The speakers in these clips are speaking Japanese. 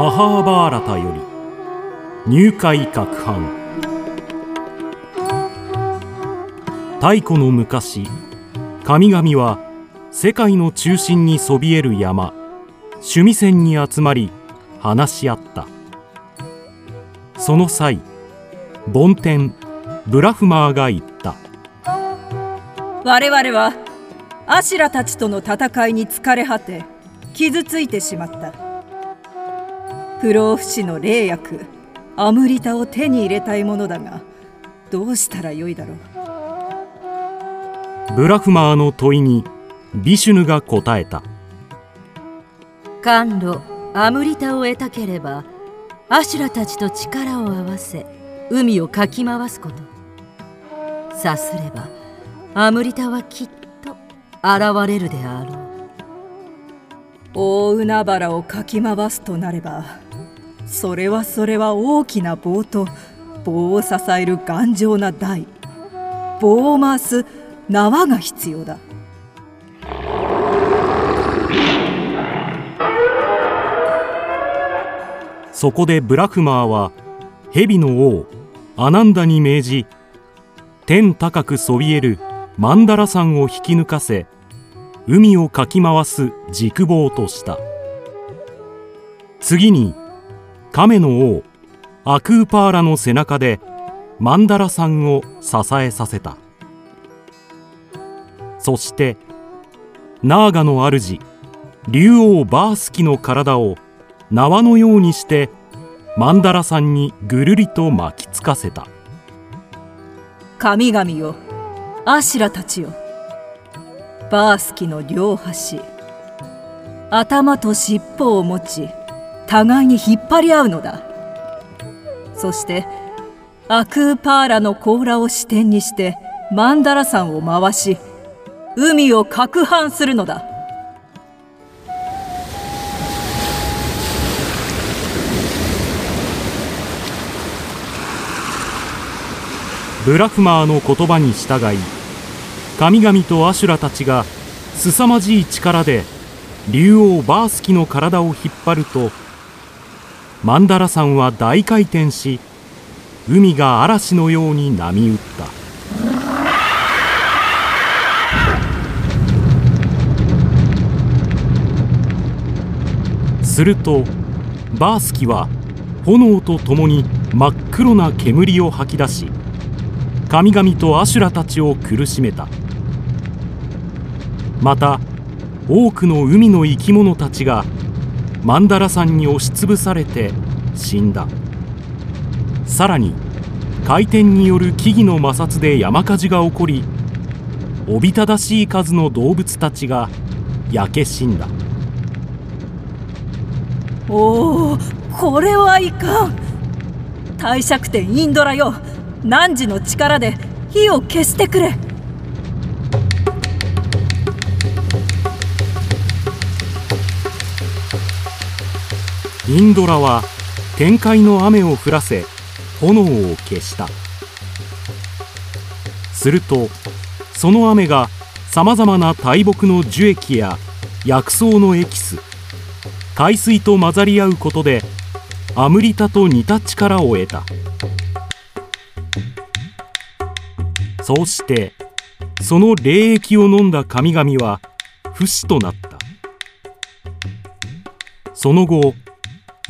マハーバーラタより入会各藩太古の昔神々は世界の中心にそびえる山趣味線に集まり話し合った。その際梵天ブラフマーが言った。我々はアシラたちとの戦いに疲れ果て傷ついてしまった。不老不死の霊薬アムリタを手に入れたいものだがどうしたらよいだろう？ブラフマーの問いにビシュヌが答えた。甘露アムリタを得たければアシュラたちと力を合わせ海をかき回すこと。さすればアムリタはきっと現れるであろう。大海原をかき回すとなればそれはそれは大きな棒と棒を支える頑丈な台。棒を回す縄が必要だ。そこでブラフマーは蛇の王アナンダに命じ天高くそびえるマンダラ山を引き抜かせ海をかき回す軸棒とした。次に亀の王アクーパーラの背中でマンダラ山を支えさせた。そしてナーガの主竜王バースキの体を縄のようにしてマンダラ山にぐるりと巻きつかせた。神々よアシュラたちよ。バースキの両端頭と尻尾を持ち互いに引っ張り合うのだ。そしてアクーパーラの甲羅を支点にしてマンダラ山を回し海を攪拌するのだ。ブラフマーの言葉に従い神々とアシュラたちが凄まじい力で竜王バースキの体を引っ張るとマンダラ山は大回転し海が嵐のように波打った。するとバースキは炎とともに真っ黒な煙を吐き出し神々とアシュラたちを苦しめた。また多くの海の生き物たちがマンダラ山に押しつぶされて死んだ。さらに回転による木々の摩擦で山火事が起こりおびただしい数の動物たちが焼け死んだ。おおこれはいかん。帝釈天インドラよ汝の力で火を消してくれ。インドラは天界の雨を降らせ炎を消した。するとその雨がさまざまな大木の樹液や薬草のエキス海水と混ざり合うことでアムリタと似た力を得た。そうしてその霊液を飲んだ神々は不死となった。その後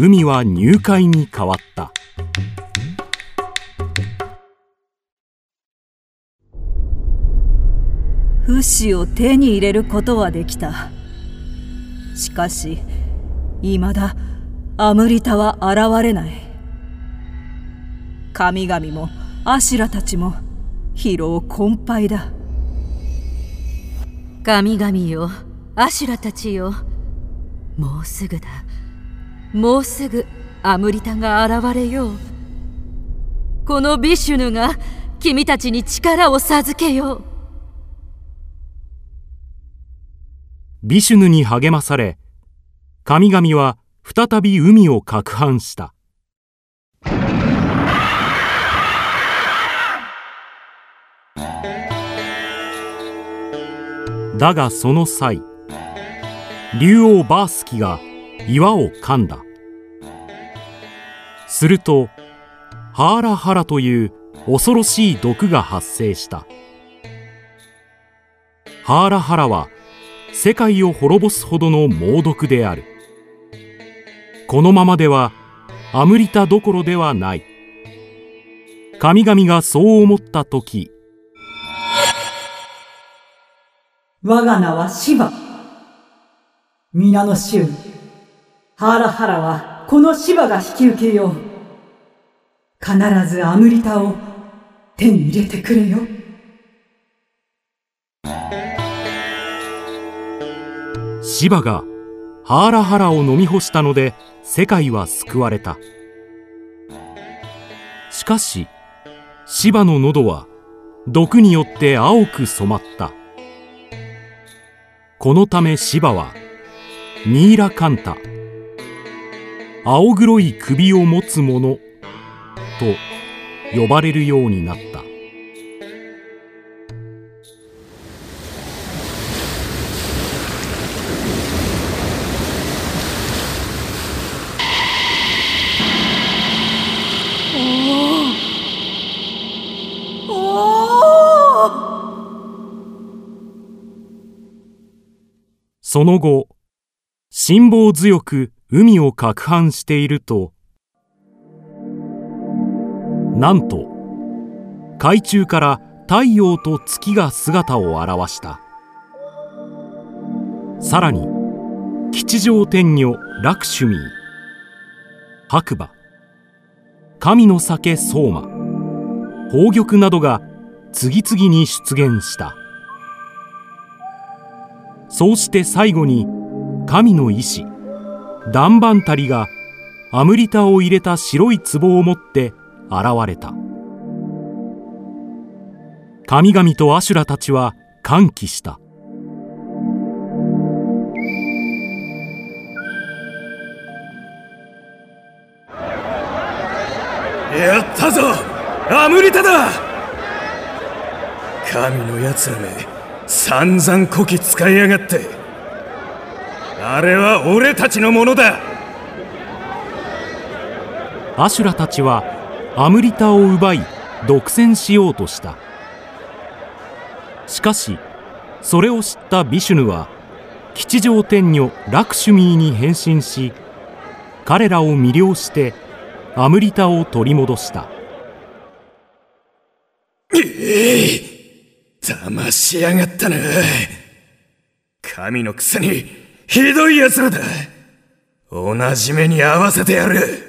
海は入海に変わった。不死を手に入れることはできた。しかしいまだアムリタは現れない。神々もアシュラたちも疲労困憊だ。神々よアシュラたちよもうすぐだもうすぐアムリタが現れよう。このビシュヌが君たちに力を授けよう。ビシュヌに励まされ神々は再び海を攪拌した。だがその際竜王バースキが岩を噛んだ。するとハーラハラという恐ろしい毒が発生したハーラハラは世界を滅ぼすほどの猛毒であるこのままではアムリタどころではない神々がそう思った時我が名はシバ。皆の衆、ハーラハラはこのシバが引き受けよう。必ずアムリタを手に入れてくれよ。シバがハーラハラを飲み干したので世界は救われた。しかしシバの喉は毒によって青く染まった。このためシバはニーラカンタ。青黒い首を持つ者と呼ばれるようになった。その後辛抱強く海を攪拌しているとなんと海中から太陽と月が姿を現した。さらに吉祥天女ラクシュミー。白馬。神の酒相馬。宝玉などが次々に出現した。そうして最後に神の意志ダンバンタリがアムリタを入れた白い壺を持って現れた。神々とアシュラたちは歓喜した。やったぞ！アムリタだ！神のやつらめ散々こき使いやがって。あれは俺たちのものだ！アシュラたちはアムリタを奪い独占しようとした。しかしそれを知ったビシュヌは吉祥天女ラクシュミーに変身し彼らを魅了してアムリタを取り戻した。ええ騙しやがったな。神のくせにひどい奴らだ。同じ目に合わせてやる。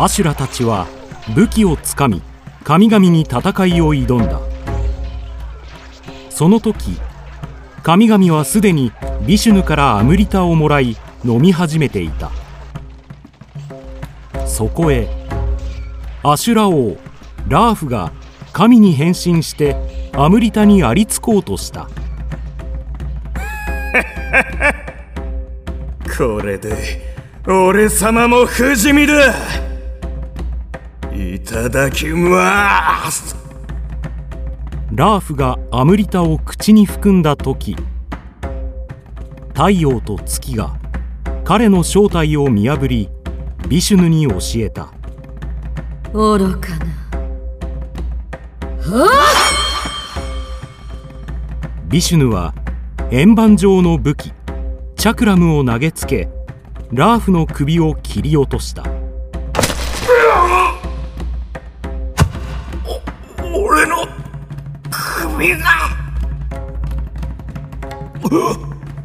アシュラたちは武器をつかみ神々に戦いを挑んだ。その時神々はすでにビシュヌからアムリタをもらい飲み始めていた。そこへアシュラ王ラーフが神に変身してアムリタにありつこうとした。これで俺様も不死身だ。いただきます。ラーフがアムリタを口に含んだ時太陽と月が彼の正体を見破りビシュヌに教えた。愚かな。ビシュヌは円盤状の武器チャクラムを投げつけラーフの首を切り落とした俺の首が。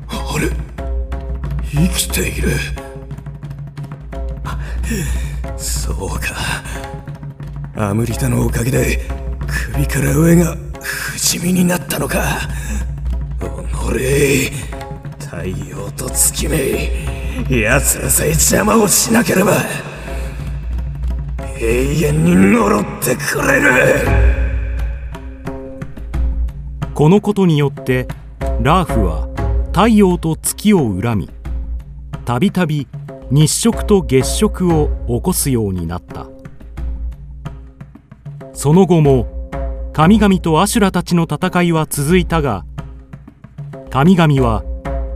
あれ？生きている。そうか。アムリタのおかげで首から上が不死身になったのか。おのれ太陽と月め奴らさえ邪魔をしなければ。永遠に呪ってくれる。このことによってラーフは太陽と月を恨みたびたび日食と月食を起こすようになった。その後も神々とアシュラたちの戦いは続いたが神々は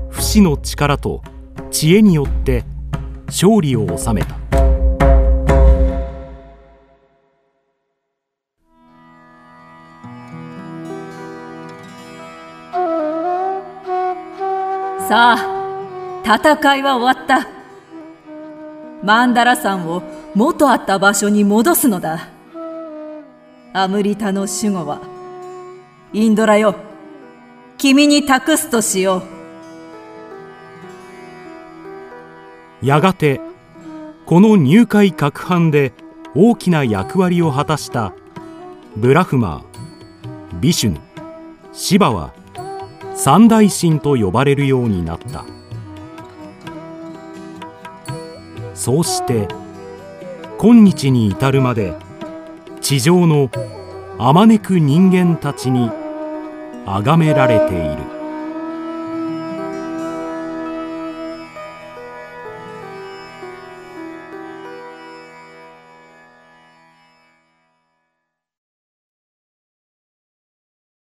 不死の力と知恵によって勝利を収めた。さあ戦いは終わった。マンダラ山を元あった場所に戻すのだ。アムリタの守護はインドラよ君に託すとしよう。やがてこの入会攪拌で大きな役割を果たしたブラフマービシュヌシバは三大神と呼ばれるようになった。そうして今日に至るまで地上のあまねく人間たちに崇められている。